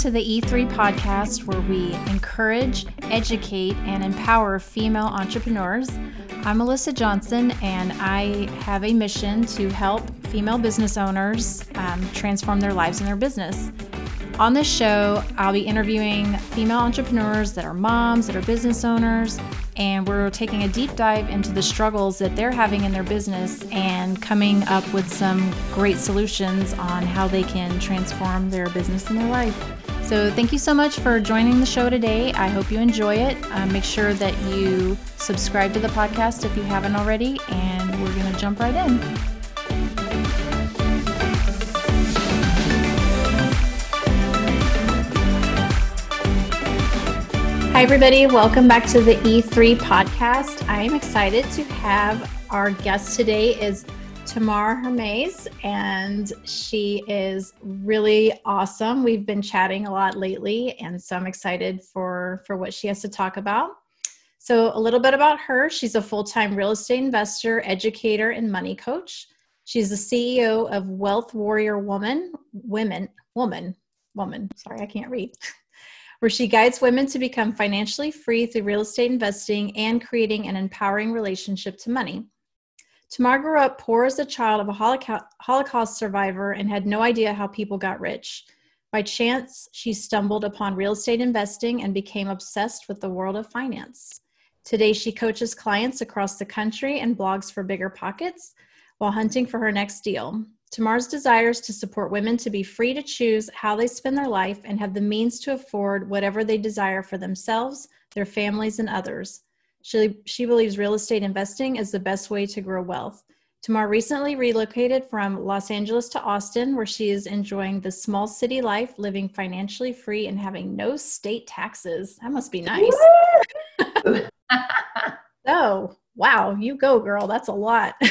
to the E3 podcast, where we encourage, educate, and empower female entrepreneurs. I'm Melissa Johnson, and I have a mission to help female business owners um, transform their lives and their business. On this show, I'll be interviewing female entrepreneurs that are moms, that are business owners, and we're taking a deep dive into the struggles that they're having in their business and coming up with some great solutions on how they can transform their business and their life. So, thank you so much for joining the show today. I hope you enjoy it. Uh, make sure that you subscribe to the podcast if you haven't already, and we're going to jump right in. Hi, everybody. Welcome back to the E3 podcast. I am excited to have our guest today is Tamar Hermes, and she is really awesome. We've been chatting a lot lately, and so I'm excited for for what she has to talk about. So, a little bit about her: she's a full-time real estate investor, educator, and money coach. She's the CEO of Wealth Warrior Woman, Women, Woman, Woman. Sorry, I can't read. where she guides women to become financially free through real estate investing and creating an empowering relationship to money. Tamar grew up poor as a child of a Holocaust survivor and had no idea how people got rich. By chance, she stumbled upon real estate investing and became obsessed with the world of finance. Today, she coaches clients across the country and blogs for Bigger Pockets while hunting for her next deal. Tamar's desires to support women to be free to choose how they spend their life and have the means to afford whatever they desire for themselves, their families, and others. She, she believes real estate investing is the best way to grow wealth. Tamar recently relocated from Los Angeles to Austin, where she is enjoying the small city life, living financially free and having no state taxes. That must be nice. so, wow. You go, girl. That's a lot.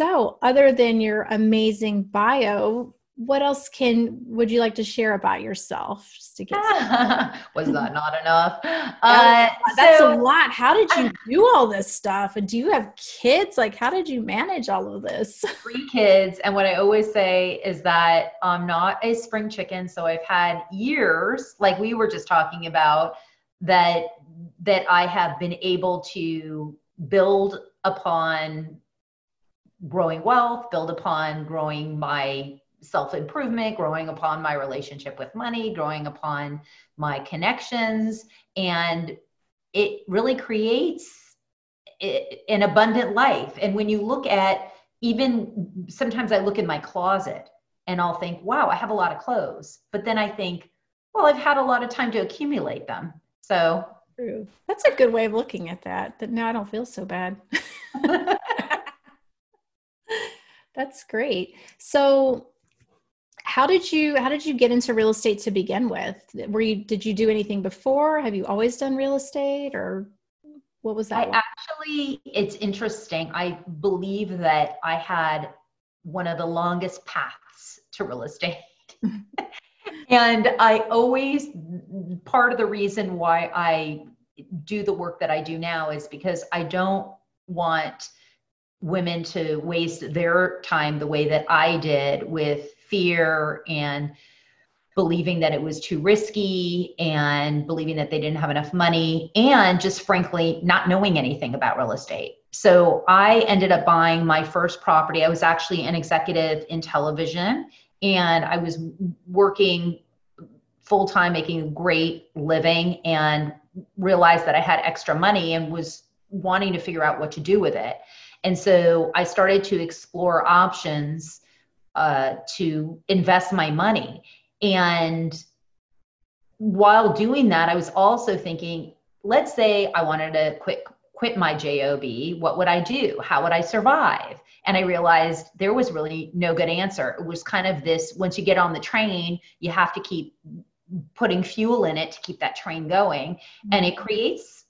So, other than your amazing bio, what else can would you like to share about yourself just to get was that not enough? Uh, that's so, a lot. How did you do all this stuff? And do you have kids? Like how did you manage all of this? Three kids and what i always say is that i'm not a spring chicken so i've had years like we were just talking about that that i have been able to build upon growing wealth, build upon growing my self improvement, growing upon my relationship with money, growing upon my connections. And it really creates an abundant life. And when you look at even sometimes I look in my closet and I'll think, wow, I have a lot of clothes. But then I think, well, I've had a lot of time to accumulate them. So True. That's a good way of looking at that. That now I don't feel so bad. That's great. So how did you how did you get into real estate to begin with? Were you did you do anything before? Have you always done real estate or what was that? I like? actually it's interesting. I believe that I had one of the longest paths to real estate. and I always part of the reason why I do the work that I do now is because I don't want women to waste their time the way that I did with fear and believing that it was too risky and believing that they didn't have enough money and just frankly not knowing anything about real estate. So I ended up buying my first property. I was actually an executive in television and I was working full time making a great living and realized that I had extra money and was wanting to figure out what to do with it. And so I started to explore options uh, to invest my money. And while doing that, I was also thinking, let's say I wanted to quit quit my job what would i do? How would i survive? And i realized there was really no good answer. It was kind of this once you get on the train you have to keep putting fuel in it to keep that train going. And it creates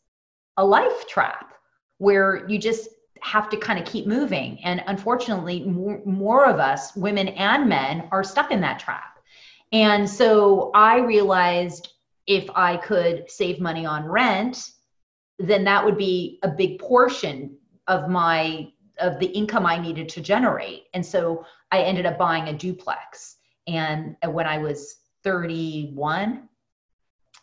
a life trap where you just have to kind of keep moving. And unfortunately, more, more of us, women and men, are stuck in that trap. And so I realized if I could save money on rent, then that would be a big portion of my of the income I needed to generate. And so I ended up buying a duplex. and uh, when I was 31.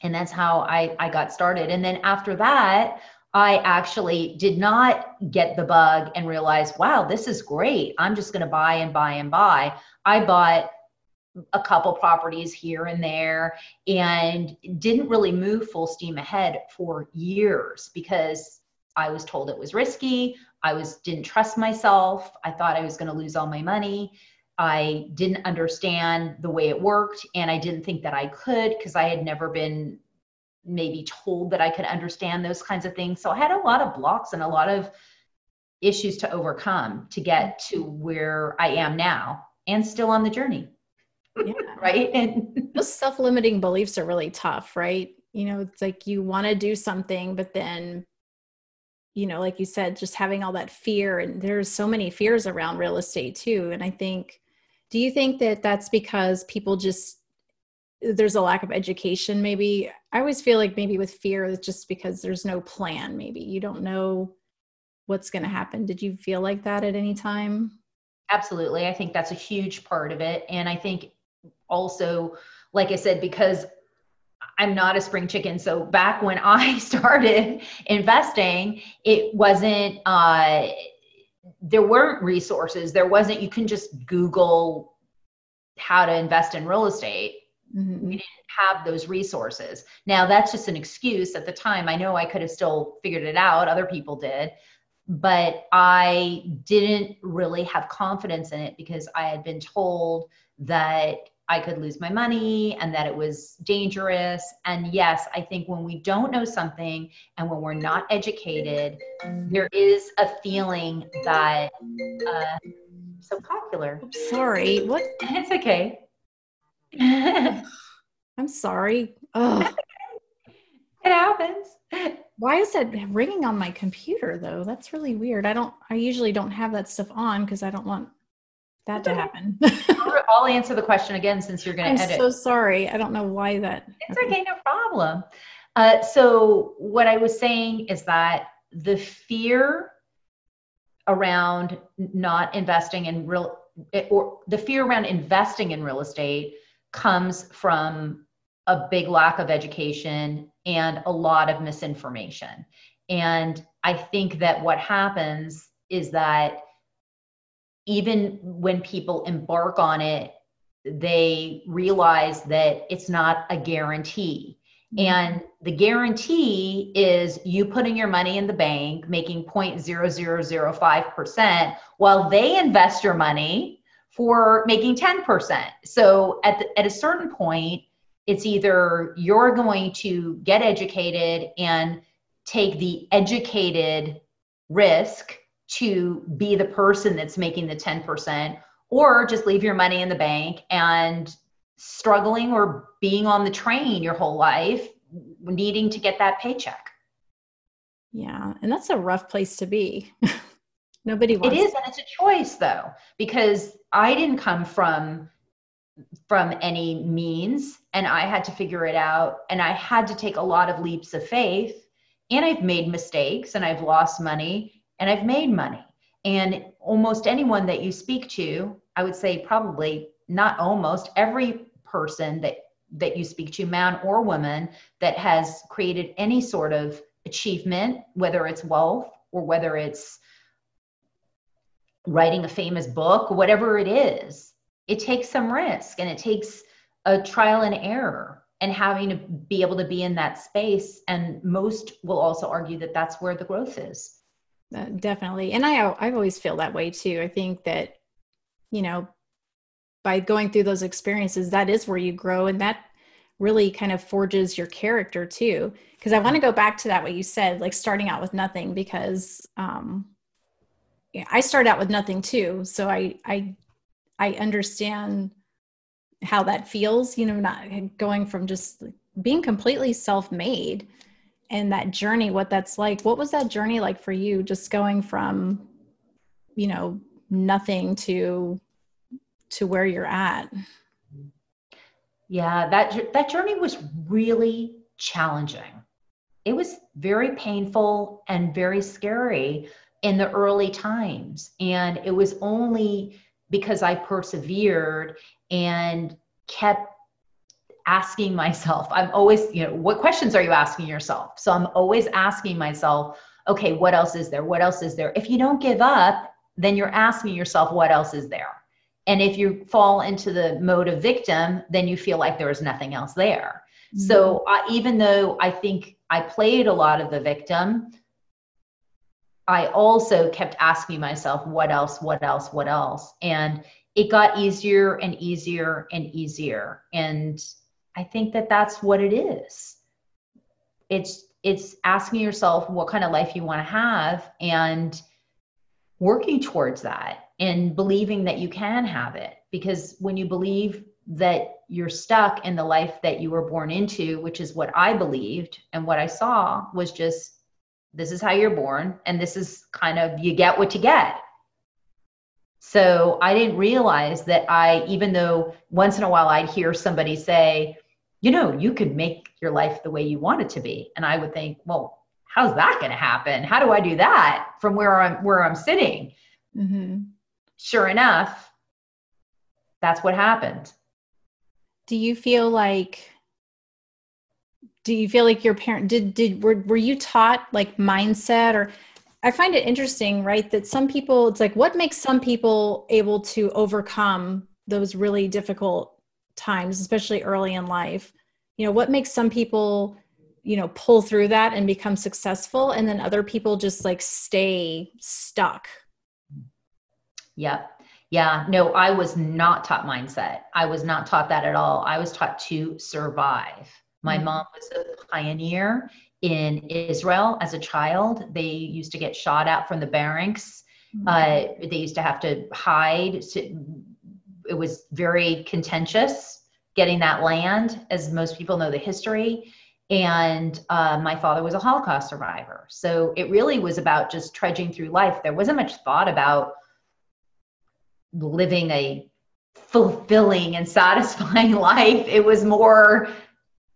And that's how I, I got started. And then after that, I actually did not get the bug and realize, wow, this is great. I'm just going to buy and buy and buy. I bought a couple properties here and there and didn't really move full steam ahead for years because I was told it was risky. I was didn't trust myself. I thought I was going to lose all my money. I didn't understand the way it worked and I didn't think that I could because I had never been maybe told that I could understand those kinds of things. So I had a lot of blocks and a lot of issues to overcome to get to where I am now and still on the journey. Yeah. right. And those self limiting beliefs are really tough, right? You know, it's like you want to do something, but then, you know, like you said, just having all that fear, and there's so many fears around real estate too. And I think, do you think that that's because people just there's a lack of education maybe i always feel like maybe with fear it's just because there's no plan maybe. You don't know what's going to happen. Did you feel like that at any time? Absolutely. I think that's a huge part of it. And i think also like i said because i'm not a spring chicken so back when i started investing it wasn't uh there weren't resources. There wasn't you can just google how to invest in real estate Mm-hmm. We didn't have those resources. Now, that's just an excuse at the time. I know I could have still figured it out, other people did, but I didn't really have confidence in it because I had been told that I could lose my money and that it was dangerous. And yes, I think when we don't know something and when we're not educated, there is a feeling that uh, so popular. Sorry, what? It's okay. I'm sorry. Oh, it happens. Why is that ringing on my computer though? That's really weird. I don't. I usually don't have that stuff on because I don't want that to happen. I'll answer the question again since you're going to edit. I'm so sorry. I don't know why that. It's okay, no problem. Uh, so what I was saying is that the fear around not investing in real, or the fear around investing in real estate comes from a big lack of education and a lot of misinformation. And I think that what happens is that even when people embark on it, they realize that it's not a guarantee. Mm-hmm. And the guarantee is you putting your money in the bank, making 0.0005%, while they invest your money for making 10%. So at, the, at a certain point, it's either you're going to get educated and take the educated risk to be the person that's making the 10%, or just leave your money in the bank and struggling or being on the train your whole life, needing to get that paycheck. Yeah, and that's a rough place to be. Nobody wants It is, and it's a choice though, because I didn't come from from any means and I had to figure it out and I had to take a lot of leaps of faith and I've made mistakes and I've lost money and I've made money. And almost anyone that you speak to, I would say probably not almost every person that that you speak to, man or woman, that has created any sort of achievement, whether it's wealth or whether it's writing a famous book, whatever it is, it takes some risk and it takes a trial and error and having to be able to be in that space. And most will also argue that that's where the growth is. Uh, definitely. And I, I always feel that way too. I think that, you know, by going through those experiences, that is where you grow. And that really kind of forges your character too. Because I want to go back to that, what you said, like starting out with nothing, because, um, I started out with nothing too, so I I I understand how that feels. You know, not going from just being completely self-made and that journey, what that's like. What was that journey like for you? Just going from, you know, nothing to to where you're at. Yeah, that that journey was really challenging. It was very painful and very scary in the early times. And it was only because I persevered and kept asking myself, I'm always, you know, what questions are you asking yourself? So I'm always asking myself, okay, what else is there? What else is there? If you don't give up, then you're asking yourself, what else is there? And if you fall into the mode of victim, then you feel like there is nothing else there. Mm-hmm. So uh, even though I think I played a lot of the victim, I also kept asking myself, what else, what else, what else? And it got easier and easier and easier. And I think that that's what it is. It's it's asking yourself what kind of life you want to have and working towards that and believing that you can have it because when you believe that you're stuck in the life that you were born into which is what i believed and what i saw was just this is how you're born and this is kind of you get what you get. So i didn't realize that i even though once in a while i'd hear somebody say you know you could make your life the way you want it to be. And i would think well how's that going to happen? How do i do that from where i'm where i'm sitting? Mm-hmm. sure enough that's what happened. Do you feel like do you feel like your parent did did were, were you taught like mindset? Or i find it interesting right that some people it's like what makes some people able to overcome those really difficult times especially early in life? You know what makes some people you know pull through that and become successful and then other people just like stay stuck? Yep. Yeah no i was not taught mindset. I was not taught that at all. I was taught to survive my mm-hmm. mom was a pioneer in Israel as a child. They used to get shot at from the barracks. Mm-hmm. Uh, they used to have to hide. It was very contentious getting that land, as most people know the history. And uh, my father was a Holocaust survivor. So it really was about just trudging through life. There wasn't much thought about living a fulfilling and satisfying life. It was more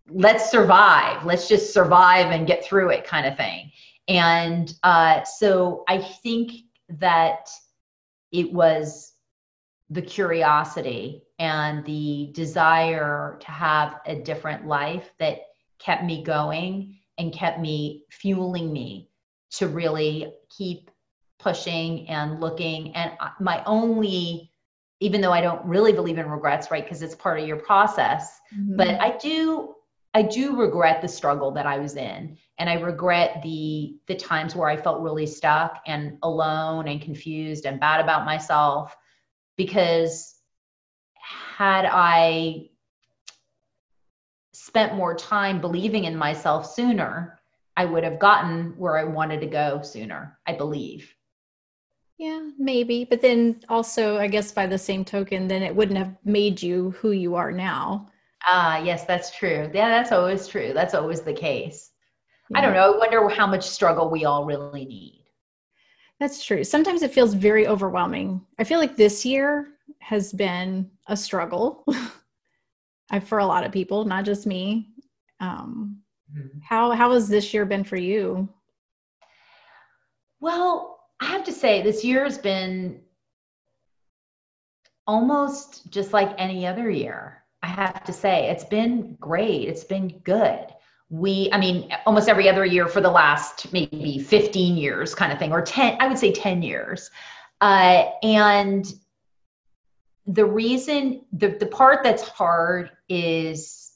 let's survive let's just survive and get through it kind of thing and uh, so i think that it was the curiosity and the desire to have a different life that kept me going and kept me fueling me to really keep pushing and looking and my only even though i don't really believe in regrets right because it's part of your process mm-hmm. but i do I do regret the struggle that I was in and I regret the the times where I felt really stuck and alone and confused and bad about myself because had I spent more time believing in myself sooner, I would have gotten where I wanted to go sooner, I believe. Yeah, maybe. But then also, I guess by the same token, then it wouldn't have made you who you are now. Ah, yes, that's true. Yeah, that's always true. That's always the case. Yeah. I don't know. I wonder how much struggle we all really need. That's true. Sometimes it feels very overwhelming. I feel like this year has been a struggle for a lot of people, not just me. Um, mm-hmm. How how has this year been for you? Well, I have to say, this year has been almost just like any other year. I have to say, it's been great. It's been good. We, I mean, almost every other year for the last maybe 15 years, kind of thing, or 10, I would say 10 years. Uh, and the reason, the, the part that's hard is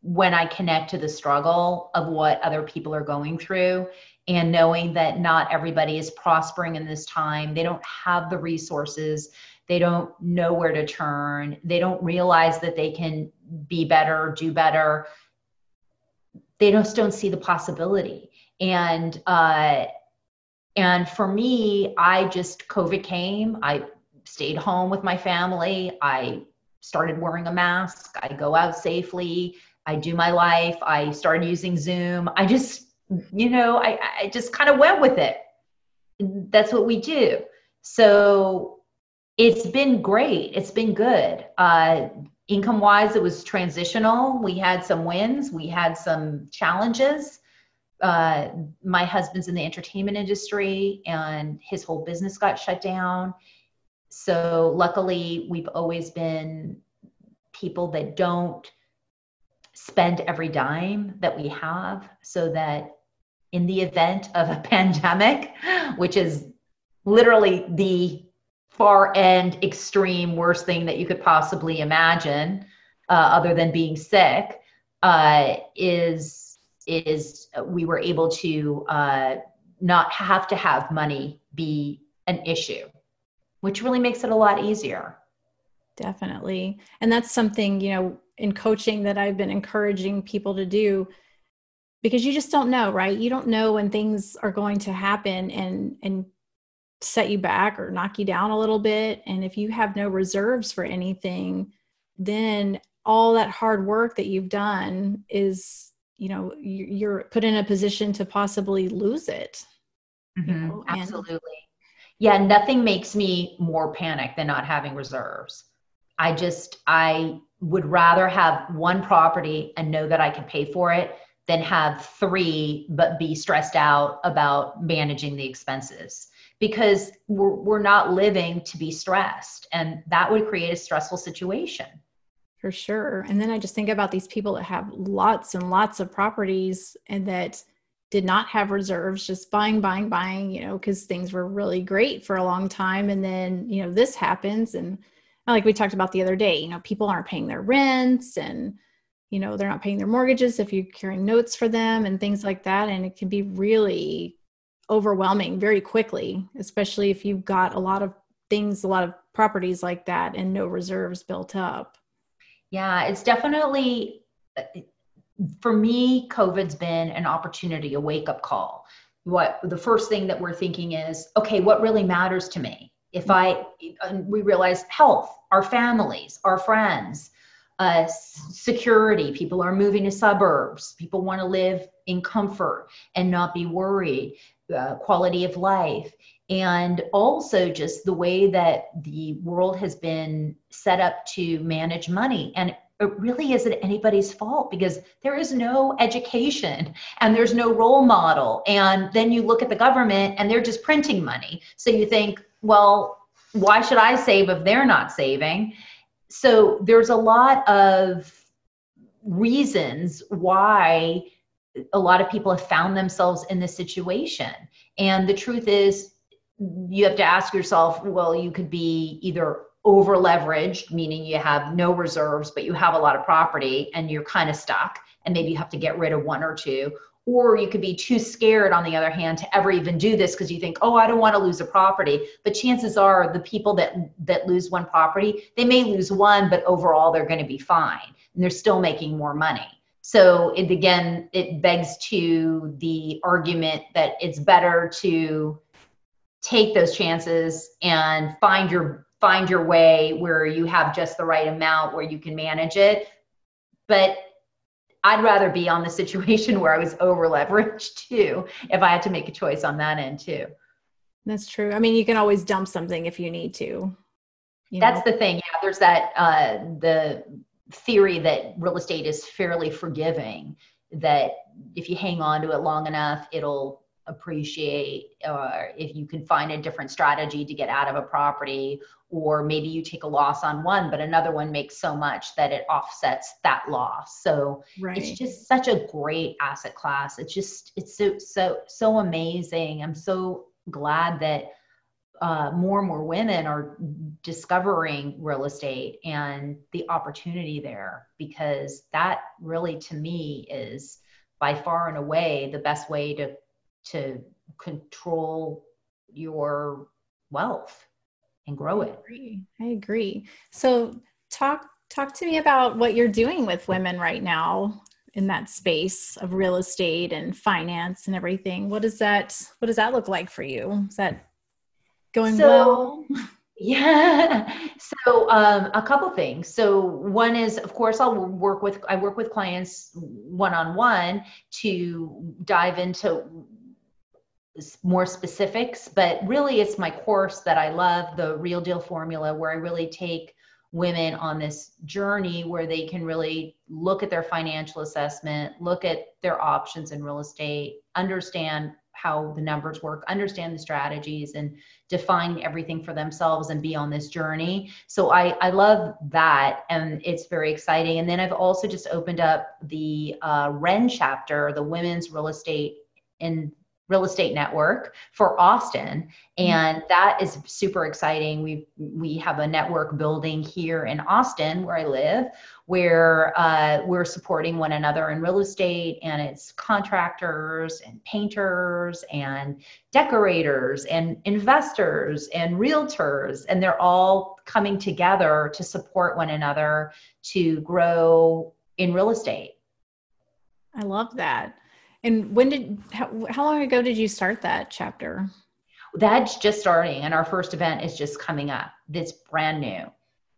when I connect to the struggle of what other people are going through and knowing that not everybody is prospering in this time. They don't have the resources they don't know where to turn. They don't realize that they can be better do better. They just don't see the possibility. And uh and for me i just covid came. I stayed home with my family. I started wearing a mask. I go out safely. I do my life. I started using zoom. I just you know i, I just kind of went with it. That's what we do. So it's been great. It's been good. Uh, income wise, it was transitional. We had some wins, we had some challenges. Uh, my husband's in the entertainment industry and his whole business got shut down. so luckily, we've always been people that don't spend every dime that we have so that in the event of a pandemic, which is literally the far end extreme worst thing that you could possibly imagine uh, other than being sick uh, is is we were able to uh, not have to have money be an issue which really makes it a lot easier. Definitely. And that's something you know in coaching that i've been encouraging people to do because you just don't know right? You don't know when things are going to happen and and set you back or knock you down a little bit. And if you have no reserves for anything, then all that hard work that you've done is, you know, you're put in a position to possibly lose it. Mm-hmm. You know? Absolutely. yeah, nothing makes me more panic than not having reserves. I just, I would rather have one property and know that I can pay for it than have three but be stressed out about managing the expenses because we're, we're not living to be stressed and that would create a stressful situation. For sure. And then i just think about these people that have lots and lots of properties and that did not have reserves just buying buying buying you know because things were really great for a long time and then you know this happens. And like we talked about the other day you know people aren't paying their rents and you know they're not paying their mortgages if you're carrying notes for them and things like that. And it can be really overwhelming very quickly, especially if you've got a lot of things, a lot of properties like that and no reserves built up. Yeah, it's definitely for me COVID's been an opportunity, a wake-up call. What the first thing that we're thinking is, okay, what really matters to me? If I we realize health, our families, our friends, uh, security. People are moving to suburbs. People want to live in comfort and not be worried uh, quality of life and also just the way that the world has been set up to manage money. And it really isn't anybody's fault because there is no education and there's no role model. And then you look at the government and they're just printing money. So you think well why should i save if they're not saving? So there's a lot of reasons why a lot of people have found themselves in this situation. And the truth is, you have to ask yourself well, you could be either over leveraged, meaning you have no reserves, but you have a lot of property and you're kind of stuck, and maybe you have to get rid of one or two. Or you could be too scared, on the other hand, to ever even do this because you think, oh, I don't want to lose a property. But chances are the people that that lose one property, they may lose one, but overall they're going to be fine and they're still making more money. So it again, it begs to the argument that it's better to take those chances and find your find your way where you have just the right amount where you can manage it. But I'd rather be on the situation where I was over leveraged too, if I had to make a choice on that end too. That's true. I mean, you can always dump something if you need to. You That's know? the thing. Yeah, there's that uh, the theory that real estate is fairly forgiving that if you hang on to it long enough it'll appreciate or if you can find a different strategy to get out of a property or maybe you take a loss on one but another one makes so much that it offsets that loss. So right. it's just such a great asset class. It's just it's so so so amazing. I'm so glad that uh, more and more women are discovering real estate and the opportunity there because that really to me is by far and away the best way to to control your wealth and grow it. I agree. I agree. So talk talk to me about what you're doing with women right now in that space of real estate and finance and everything. What does that what does that look like for you? Is that going so, well? Yeah. So um, a couple things. So one is, of course, I'll work with I work with clients one on one to dive into more specifics. But really, it's my course that I love, the Real Deal Formula, where I really take women on this journey where they can really look at their financial assessment, look at their options in real estate, understand how the numbers work, understand the strategies, and define everything for themselves and be on this journey. So I, I love that, and it's very exciting. And then I've also just opened up the uh, WREN chapter, the Women's Real Estate in real estate network for Austin. And that is super exciting. We we have a network building here in Austin where I live where uh, we're supporting one another in real estate and it's contractors and painters and decorators and investors and realtors. And they're all coming together to support one another to grow in real estate. I love that. And when did how, how long ago did you start that chapter? That's just starting, and our first event is just coming up. It's brand new.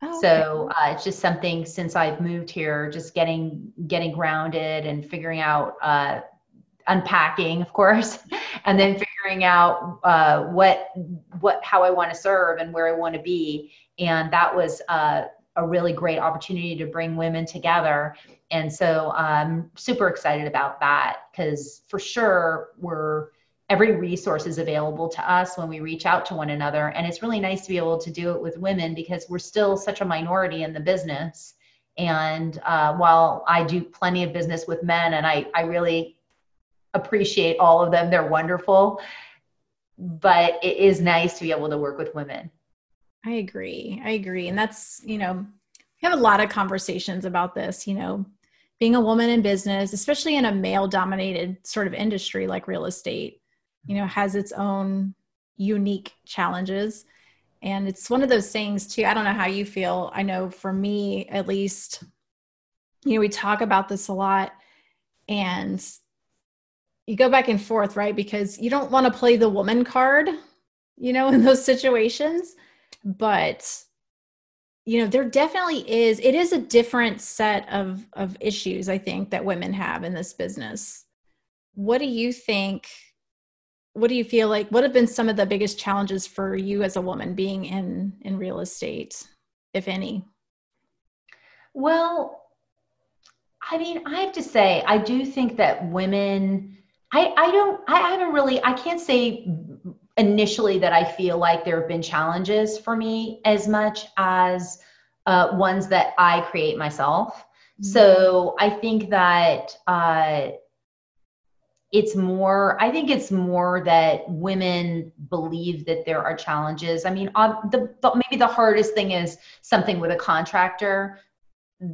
Oh, so uh, it's just something since I've moved here, just getting getting grounded and figuring out uh, unpacking, of course, and then figuring out uh, what what how I want to serve and where I want to be. And that was uh, a really great opportunity to bring women together and so I'm super excited about that because for sure we're every resource is available to us when we reach out to one another. And it's really nice to be able to do it with women because we're still such a minority in the business. And uh, while I do plenty of business with men and I, I really appreciate all of them, they're wonderful. But it is nice to be able to work with women. I agree. I agree. And that's, you know, we have a lot of conversations about this, you know, being a woman in business, especially in a male dominated sort of industry like real estate, you know, has its own unique challenges. And it's one of those things too. I don't know how you feel. I know for me, at least, you know, we talk about this a lot and you go back and forth, right? Because you don't want to play the woman card, you know, in those situations. But you know there definitely is it is a different set of of issues i think that women have in this business. What do you think what do you feel like what have been some of the biggest challenges for you as a woman being in in real estate if any? Well i mean i have to say i do think that women i i don't i haven't really i can't say initially that I feel like there have been challenges for me as much as uh, ones that I create myself. Mm-hmm. So I think that uh, it's more, I think it's more that women believe that there are challenges. I mean, uh, the, the, maybe the hardest thing is something with a contractor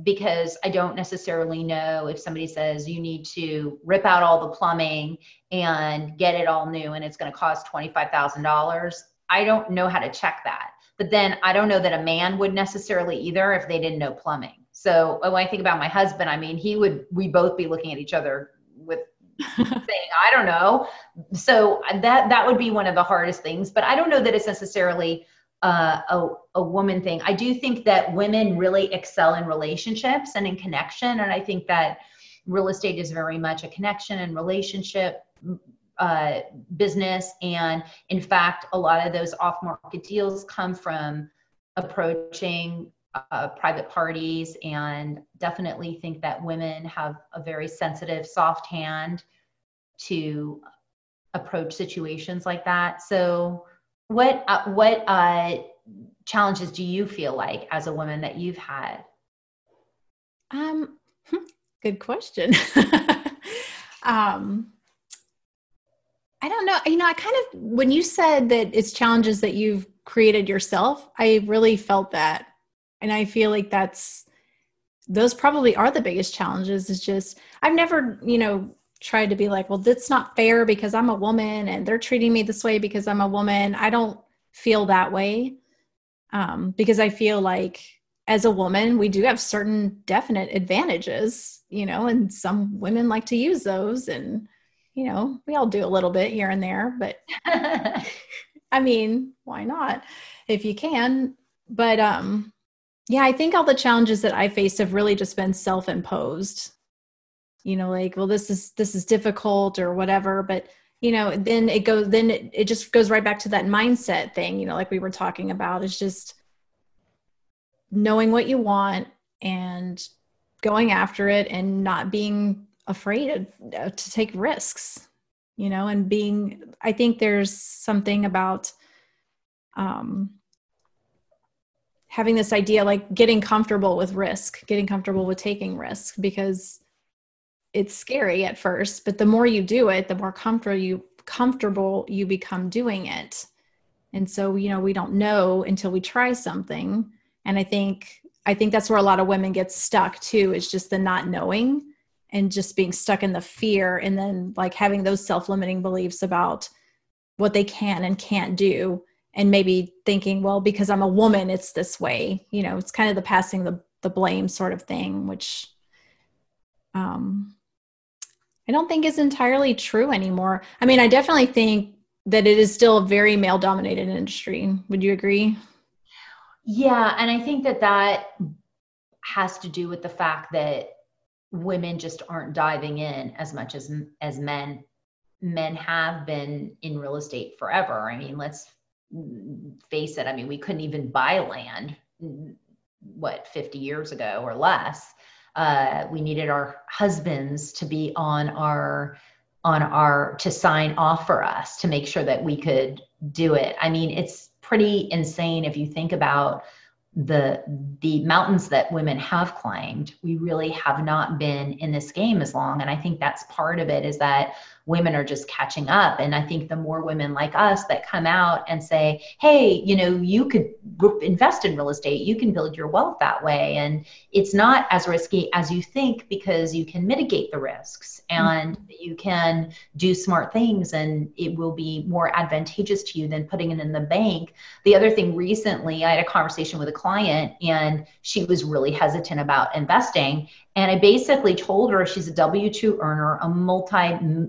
because I don't necessarily know if somebody says you need to rip out all the plumbing and get it all new and it's going to cost $25,000. I don't know how to check that. But then I don't know that a man would necessarily either if they didn't know plumbing. So when I think about my husband, I mean, he would, we both be looking at each other with saying, I don't know. So that, that would be one of the hardest things, but I don't know that it's necessarily uh, a, a woman thing. I do think that women really excel in relationships and in connection. And I think that real estate is very much a connection and relationship uh, business. And in fact, a lot of those off market deals come from approaching uh, private parties and definitely think that women have a very sensitive, soft hand to approach situations like that. So, what uh, what uh, challenges do you feel like as a woman that you've had? Um, hmm, good question. um, I don't know. You know, I kind of when you said that it's challenges that you've created yourself, I really felt that, and I feel like that's those probably are the biggest challenges. Is just I've never, you know, tried to be like, well, that's not fair because I'm a woman and they're treating me this way because I'm a woman. I don't feel that way um, because I feel like as a woman, we do have certain definite advantages, you know, and some women like to use those. And, you know, we all do a little bit here and there, but I mean, why not if you can? But, um, yeah, I think all the challenges that I faced have really just been self imposed. You know, like, well, this is this is difficult or whatever, but you know then it goes then it, it just goes right back to that mindset thing you know like we were talking about is just knowing what you want and going after it and not being afraid of, uh, to take risks you know, and being, I think there's something about um, having this idea like getting comfortable with risk, getting comfortable with taking risk because it's scary at first, but the more you do it, the more comfortable you comfortable you become doing it. And so, you know, we don't know until we try something. And I think I think that's where a lot of women get stuck too, is just the not knowing and just being stuck in the fear and then like having those self-limiting beliefs about what they can and can't do and maybe thinking well because i'm a woman it's this way you know it's kind of the passing the the blame sort of thing which um i don't think is entirely true anymore. I mean i definitely think that it is still a very male dominated industry. Would you agree? Yeah and i think that that has to do with the fact that women just aren't diving in as much as as men men have been in real estate forever. I mean let's face it. I mean we couldn't even buy land mm, what 50 years ago or less uh, we needed our husbands to be on our on our to sign off for us to make sure that we could do it. I mean it's pretty insane if you think about the the mountains that women have climbed. We really have not been in this game as long. And i think that's part of it is that women are just catching up. And I think the more women like us that come out and say, hey, you know, you could invest in real estate, you can build your wealth that way. And it's not as risky as you think because you can mitigate the risks and mm-hmm. you can do smart things and it will be more advantageous to you than putting it in the bank. The other thing recently, I had a conversation with a client and she was really hesitant about investing. And I basically told her she's a W 2 earner, a multi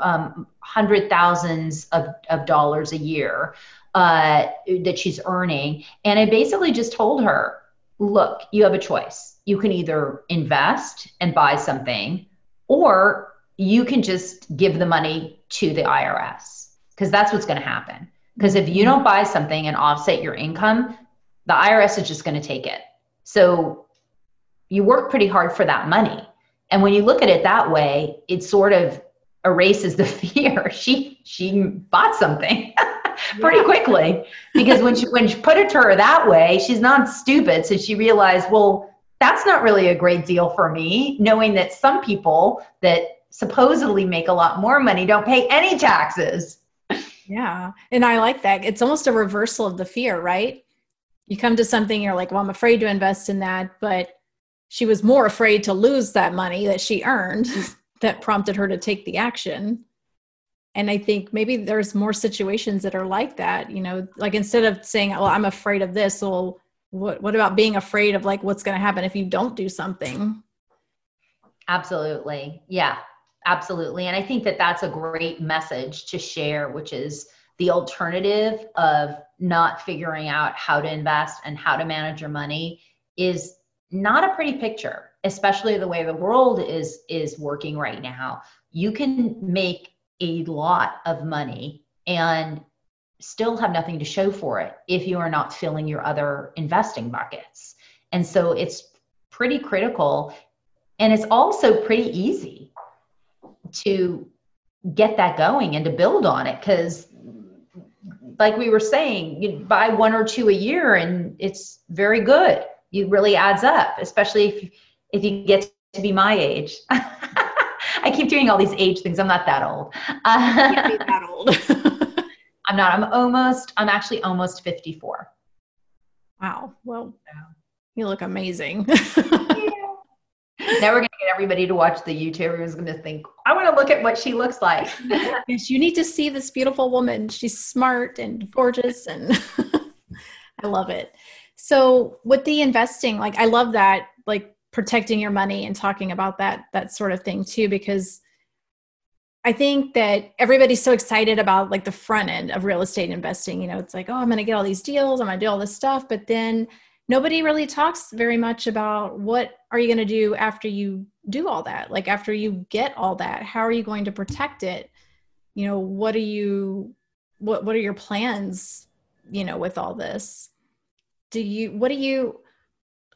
um, hundred thousands of, of dollars a year uh, that she's earning. And I basically just told her, look, you have a choice. You can either invest and buy something, or you can just give the money to the IRS because that's what's going to happen. Because if you don't buy something and offset your income, the IRS is just going to take it. So you work pretty hard for that money. And when you look at it that way, it sort of erases the fear. She she bought something pretty quickly because when she when she put it to her that way, she's not stupid. So she realized, well, that's not really a great deal for me, knowing that some people that supposedly make a lot more money don't pay any taxes. Yeah. And I like that. It's almost a reversal of the fear, right? You come to something, you're like, well, I'm afraid to invest in that, but she was more afraid to lose that money that she earned mm. that prompted her to take the action. And i think maybe there's more situations that are like that you know like instead of saying well i'm afraid of this well what, what about being afraid of like what's going to happen if you don't do something? Absolutely. Yeah absolutely. And i think that that's a great message to share which is the alternative of not figuring out how to invest and how to manage your money is not a pretty picture especially the way the world is is working right now. You can make a lot of money and still have nothing to show for it if you are not filling your other investing buckets. And so it's pretty critical and it's also pretty easy to get that going and to build on it because like we were saying you buy one or two a year and it's very good it really adds up especially if if you get to be my age. I keep doing all these age things. I'm not that old. Can't be that old. I'm not. I'm almost. I'm actually almost 54. Wow. Well, you look amazing. Now we're going to get everybody to watch the YouTube. Who's going to think, I want to look at what she looks like. yes, you need to see this beautiful woman. She's smart and gorgeous, and I love it. So, with the investing, like I love that, like protecting your money and talking about that that sort of thing too because I think that everybody's so excited about like the front end of real estate investing. You know, it's like, oh, I'm going to get all these deals, I'm going to do all this stuff, but then nobody really talks very much about what are you going to do after you do all that? Like after you get all that, how are you going to protect it? You know, what are you what what are your plans, you know, with all this? Do you what do you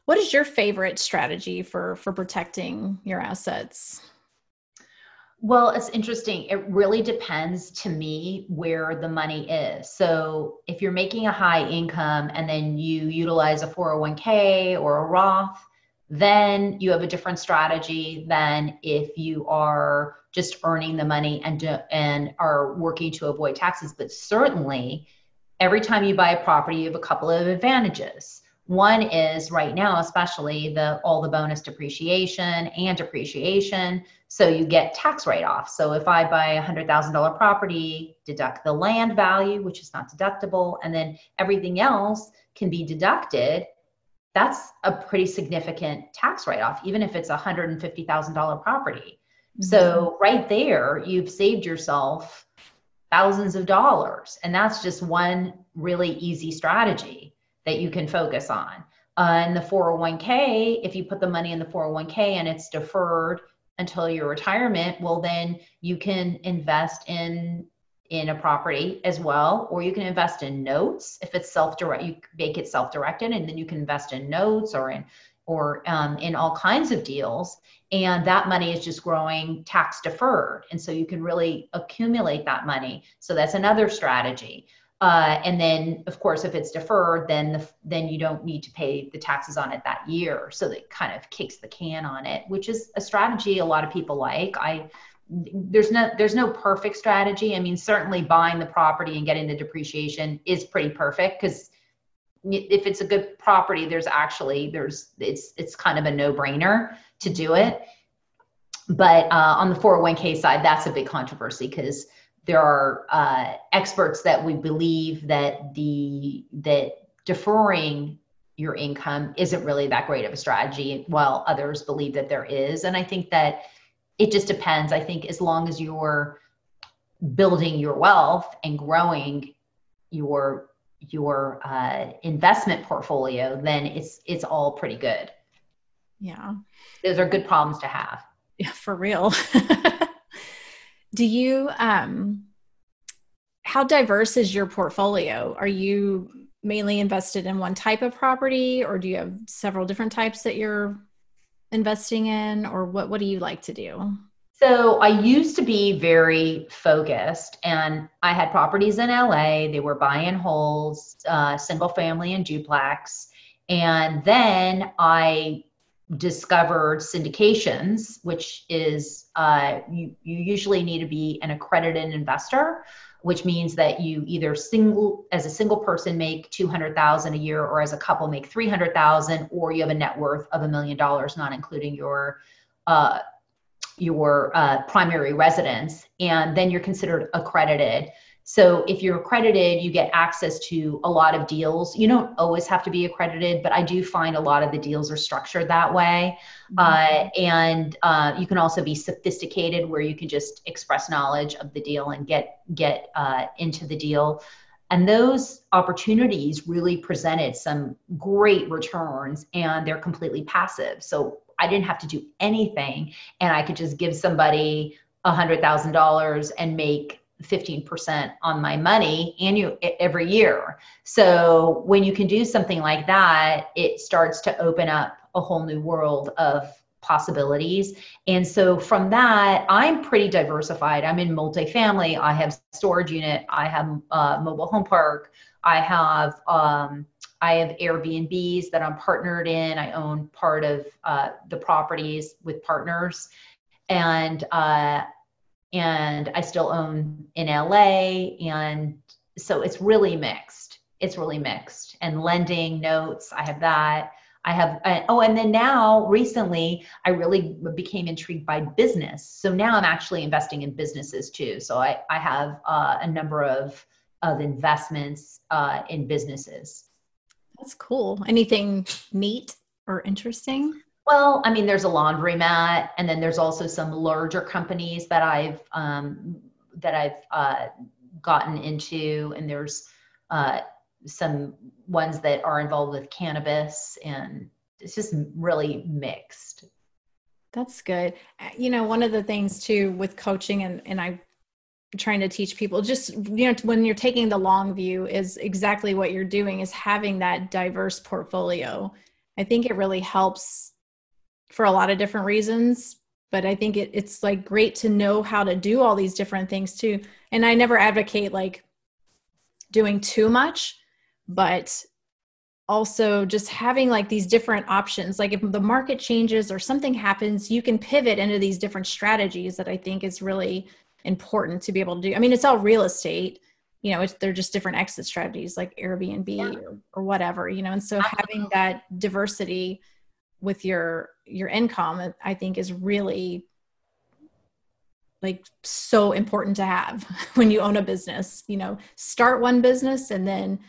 what is your favorite strategy for for protecting your assets Well, it's interesting. It really depends to me where the money is. So, if you're making a high income and then you utilize a 401k or a Roth, then you have a different strategy than if you are just earning the money and and are working to avoid taxes. But certainly, every time you buy a property, you have a couple of advantages. One is right now, especially the all the bonus depreciation and depreciation. So you get tax write-off. So if I buy a hundred thousand dollar property, deduct the land value, which is not deductible, and then everything else can be deducted. That's a pretty significant tax write-off, even if it's a hundred and fifty thousand dollar property. Mm-hmm. So right there, you've saved yourself thousands of dollars, and that's just one really easy strategy that you can focus on. Uh, the 401k, if you put the money in the 401k and it's deferred until your retirement, well, then you can invest in in a property as well, or you can invest in notes if it's self-direct. You make it self-directed, and then you can invest in notes or in or um, in all kinds of deals. And that money is just growing tax deferred, and so you can really accumulate that money. So that's another strategy. Uh, and then, of course, if it's deferred, then the, then you don't need to pay the taxes on it that year. So that kind of kicks the can on it, which is a strategy a lot of people like. I there's no there's no perfect strategy. I mean, certainly buying the property and getting the depreciation is pretty perfect because if it's a good property, there's actually there's it's it's kind of a no brainer to do it. But uh, on the 401k side, that's a big controversy because there are uh, experts that we believe that the that deferring your income isn't really that great of a strategy while others believe that there is and i think that it just depends i think as long as you're building your wealth and growing your your uh, investment portfolio then it's it's all pretty good. Yeah. Those are good problems to have. Yeah for real. Do you um how diverse is your portfolio? Are you mainly invested in one type of property or do you have several different types that you're investing in or what what do you like to do so I used to be very focused, and I had properties in LA. They were buy and holds, uh, single family and duplex. And then I discovered syndications, which is uh, you, you usually need to be an accredited investor, which means that you either single as a single person make 200,000 a year or as a couple make 300,000 or you have a net worth of a million dollars not including your uh, your uh, primary residence and then you're considered accredited so if you're accredited, you get access to a lot of deals. You don't always have to be accredited, but I do find a lot of the deals are structured that way. Mm-hmm. Uh, and uh, you can also be sophisticated, where you can just express knowledge of the deal and get get uh, into the deal. And those opportunities really presented some great returns, and they're completely passive. So I didn't have to do anything, and I could just give somebody a hundred thousand dollars and make 15% on my money annual every year. So when you can do something like that, it starts to open up a whole new world of possibilities. And so from that, I'm pretty diversified. I'm in multifamily. I have storage unit. I have a mobile home park. I have um, I have Airbnbs that I'm partnered in. I own part of uh, the properties with partners, and uh, and I still own in LA. And so it's really mixed. It's really mixed. And lending notes, I have that. I have, uh, oh, and then now recently I really became intrigued by business. So now I'm actually investing in businesses too. So I, I have uh, a number of, of investments uh, in businesses. That's cool. Anything neat or interesting? Well, I mean, there's a laundromat, and then there's also some larger companies that I've um, that I've uh, gotten into, and there's uh, some ones that are involved with cannabis, and it's just really mixed. That's good. You know, one of the things too with coaching, and and I trying to teach people just you know when you're taking the long view is exactly what you're doing is having that diverse portfolio i think it really helps for a lot of different reasons but I think it, it's like great to know how to do all these different things too. And I never advocate like doing too much, but also just having like these different options. Like if the market changes or something happens, you can pivot into these different strategies that I think is really important to be able to do. I mean, it's all real estate, you know, it's, they're just different exit strategies like Airbnb yeah. or, or whatever, you know, and so having that diversity with your your income i think is really like so important to have when you own a business you know start one business and then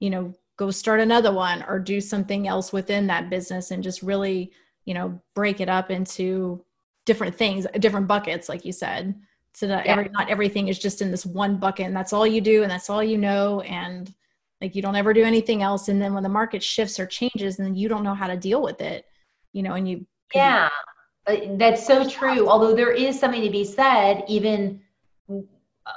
you know go start another one or do something else within that business and just really you know break it up into different things different buckets like you said so that yeah. every not everything is just in this one bucket and that's all you do and that's all you know and like you don't ever do anything else and then when the market shifts or changes then you don't know how to deal with it you know, and you. Yeah, uh, that's so true. Although there is something to be said, even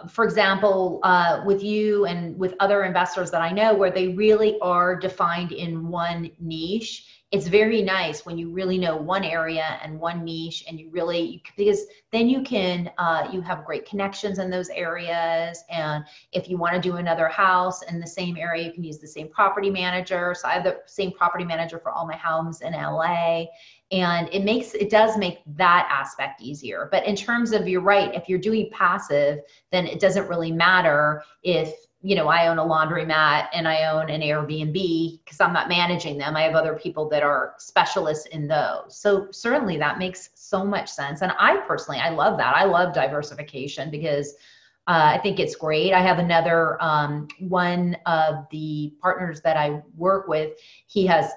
for example, uh, with you and with other investors that I know, where they really are defined in one niche it's very nice when you really know one area and one niche and you really because then you can uh, you have great connections in those areas. And if you want to do another house in the same area you can use the same property manager. So i have the same property manager for all my homes in la and it makes it does make that aspect easier. But in terms of you're right if you're doing passive then it doesn't really matter if you know, I own a laundromat and I own an Airbnb because I'm not managing them. I have other people that are specialists in those. So certainly that makes so much sense. And I personally, I love that. I love diversification because uh, I think it's great. I have another um, one of the partners that I work with. He has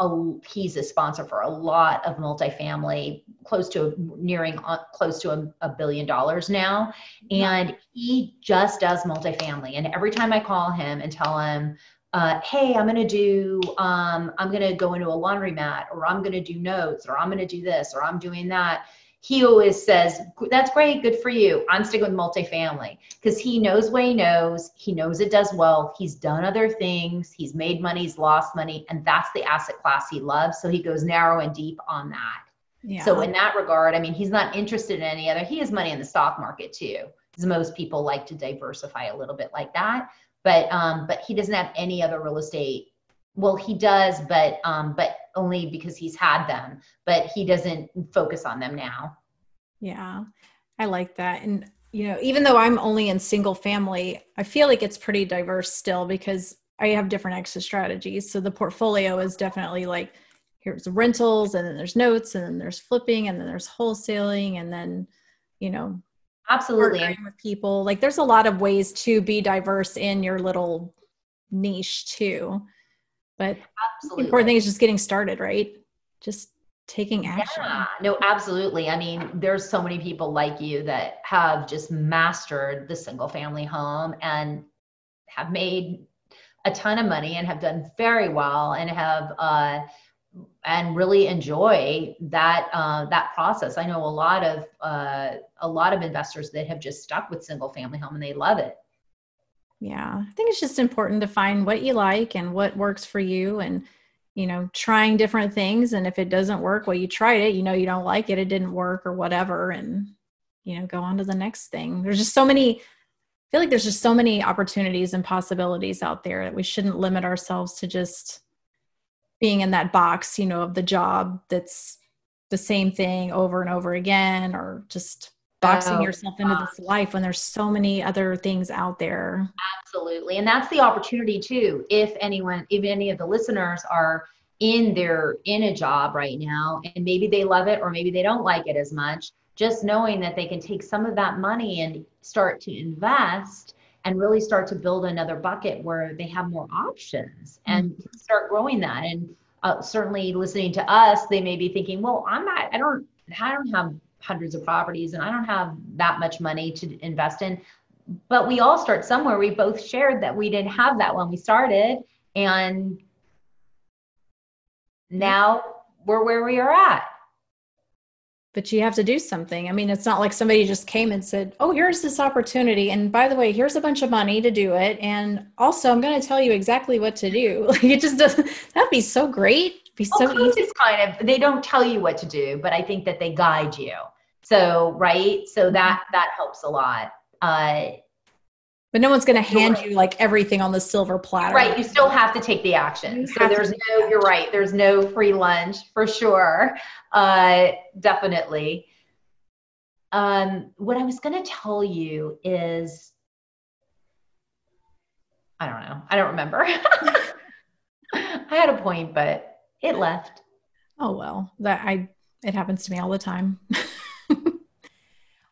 a, he's a sponsor for a lot of multifamily, close to nearing uh, close to a, a, billion dollars now, and he just does multifamily. And every time I call him and tell him, uh, "Hey, I'm going to do, um, I'm going to go into a laundromat, or I'm going to do notes, or I'm going to do this, or I'm doing that," he always says, That's great, good for you. I'm sticking with multifamily because he knows what he knows. He knows it does well. He's done other things. He's made money, he's lost money, and that's the asset class he loves. So he goes narrow and deep on that. Yeah. So, in that regard, I mean, he's not interested in any other, he has money in the stock market too, because most people like to diversify a little bit like that. But um, but he doesn't have any other real estate well he does but um but only because he's had them but he doesn't focus on them now. Yeah i like that. And you know even though i'm only in single family i feel like it's pretty diverse still because i have different exit strategies. So the portfolio is definitely like here's rentals and then there's notes and then there's flipping and then there's wholesaling and then you know absolutely. with people. Like there's a lot of ways to be diverse in your little niche too but absolutely. the important thing is just getting started, right? Just taking action. Yeah, no, absolutely. I mean, there's so many people like you that have just mastered the single family home and have made a ton of money and have done very well and have uh, and really enjoy that uh, that process. I know a lot of uh, a lot of investors that have just stuck with single family home and they love it yeah i think it's just important to find what you like and what works for you and you know trying different things. And if it doesn't work well you tried it you know you don't like it it didn't work or whatever and you know go on to the next thing. There's just so many i feel like there's just so many opportunities and possibilities out there that we shouldn't limit ourselves to just being in that box you know of the job that's the same thing over and over again or just boxing oh, yourself into this life when there's so many other things out there. Absolutely. And that's the opportunity too. If anyone, if any of the listeners are in their in a job right now and maybe they love it or maybe they don't like it as much, just knowing that they can take some of that money and start to invest and really start to build another bucket where they have more options and mm-hmm. start growing that and uh, certainly listening to us they may be thinking well i'm not i don't i don't have hundreds of properties and I don't have that much money to invest in. But we all start somewhere. We both shared that we didn't have that when we started. And now we're where we are at. But you have to do something. I mean, it's not like somebody just came and said, Oh, here's this opportunity. And by the way, here's a bunch of money to do it. And also, I'm going to tell you exactly what to do. Like, it just doesn't, that'd be so great be so easy. It's kind of they don't tell you what to do, but I think that they guide you. So, right. So that, that helps a lot. Uh, but no one's going to hand right. you like everything on the silver platter. Right. You still have to take the action. so there's no, you're right. There's no free lunch for sure. Uh, definitely. Um, what I was going to tell you is, I don't know. I don't remember. I had a point, but it left. Oh well, that I it happens to me all the time. well,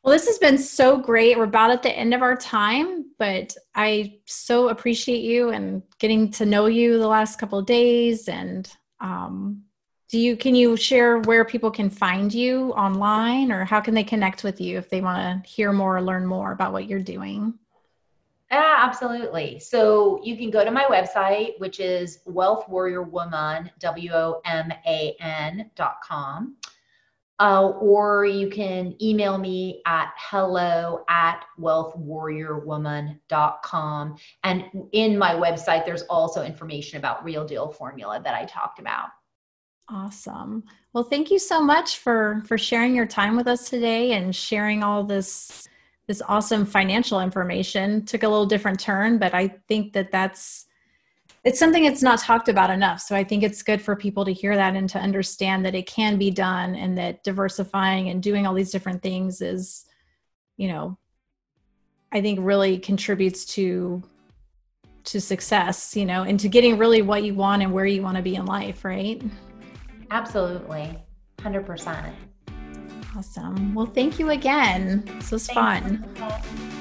this has been so great. We're about at the end of our time, but I so appreciate you and getting to know you the last couple of days. And um, do you can you share where people can find you online, or how can they connect with you if they want to hear more or learn more about what you're doing? Yeah, absolutely. So you can go to my website, which is Wealth Warrior Woman, dot com. Uh, or you can email me at hello at wealthwarriorwoman.com. And in my website, there's also information about Real Deal Formula that I talked about. Awesome. Well, thank you so much for for sharing your time with us today and sharing all this this awesome financial information took a little different turn but i think that that's it's something that's not talked about enough. So i think it's good for people to hear that and to understand that it can be done and that diversifying and doing all these different things is you know i think really contributes to to success you know and to getting really what you want and where you want to be in life right? Absolutely. 100% Awesome. Well, thank you again. This was Thanks. fun.